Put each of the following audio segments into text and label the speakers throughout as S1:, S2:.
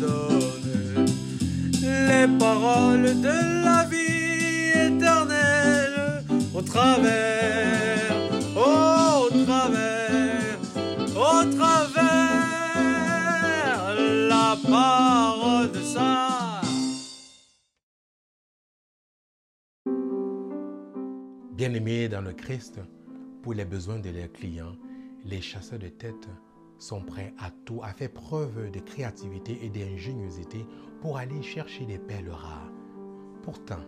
S1: donne les paroles de la vie éternelle au travers, au travers, au travers la parole de ça.
S2: Bien-aimés dans le Christ, pour les besoins de leurs clients, les chasseurs de tête sont prêts à tout, à faire preuve de créativité et d'ingéniosité pour aller chercher des perles rares. Pourtant,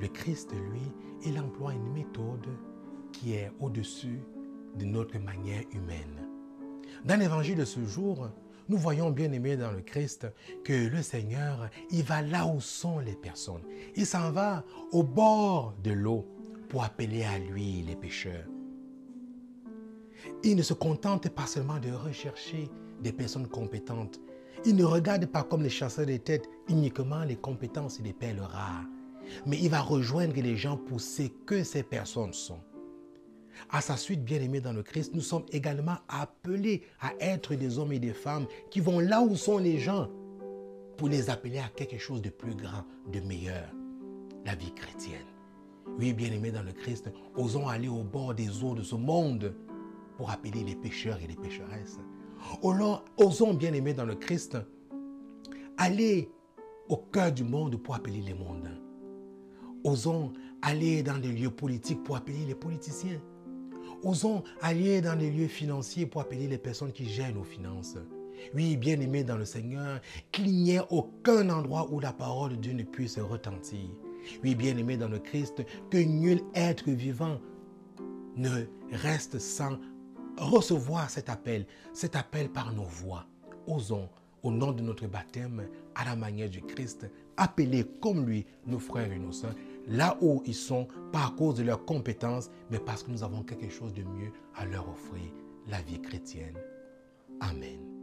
S2: le Christ, lui, il emploie une méthode qui est au-dessus de notre manière humaine. Dans l'évangile de ce jour, nous voyons bien aimé dans le Christ que le Seigneur, il va là où sont les personnes. Il s'en va au bord de l'eau pour appeler à lui les pécheurs. Il ne se contente pas seulement de rechercher des personnes compétentes. Il ne regarde pas comme les chasseurs de tête uniquement les compétences et les perles rares. Mais il va rejoindre les gens pour ce que ces personnes sont. À sa suite, bien-aimés dans le Christ, nous sommes également appelés à être des hommes et des femmes qui vont là où sont les gens pour les appeler à quelque chose de plus grand, de meilleur, la vie chrétienne. Oui, bien-aimés dans le Christ, osons aller au bord des eaux de ce monde pour appeler les pécheurs et les pécheresses. Osons, bien-aimés dans le Christ, aller au cœur du monde pour appeler les mondes. Osons aller dans des lieux politiques pour appeler les politiciens. Osons aller dans les lieux financiers pour appeler les personnes qui gèrent nos finances. Oui, bien-aimés dans le Seigneur, qu'il n'y ait aucun endroit où la parole de Dieu ne puisse retentir. Oui, bien-aimés dans le Christ, que nul être vivant ne reste sans recevoir cet appel, cet appel par nos voix. Osons, au nom de notre baptême, à la manière du Christ, appeler comme lui nos frères et nos sœurs, là où ils sont, pas à cause de leurs compétences, mais parce que nous avons quelque chose de mieux à leur offrir, la vie chrétienne. Amen.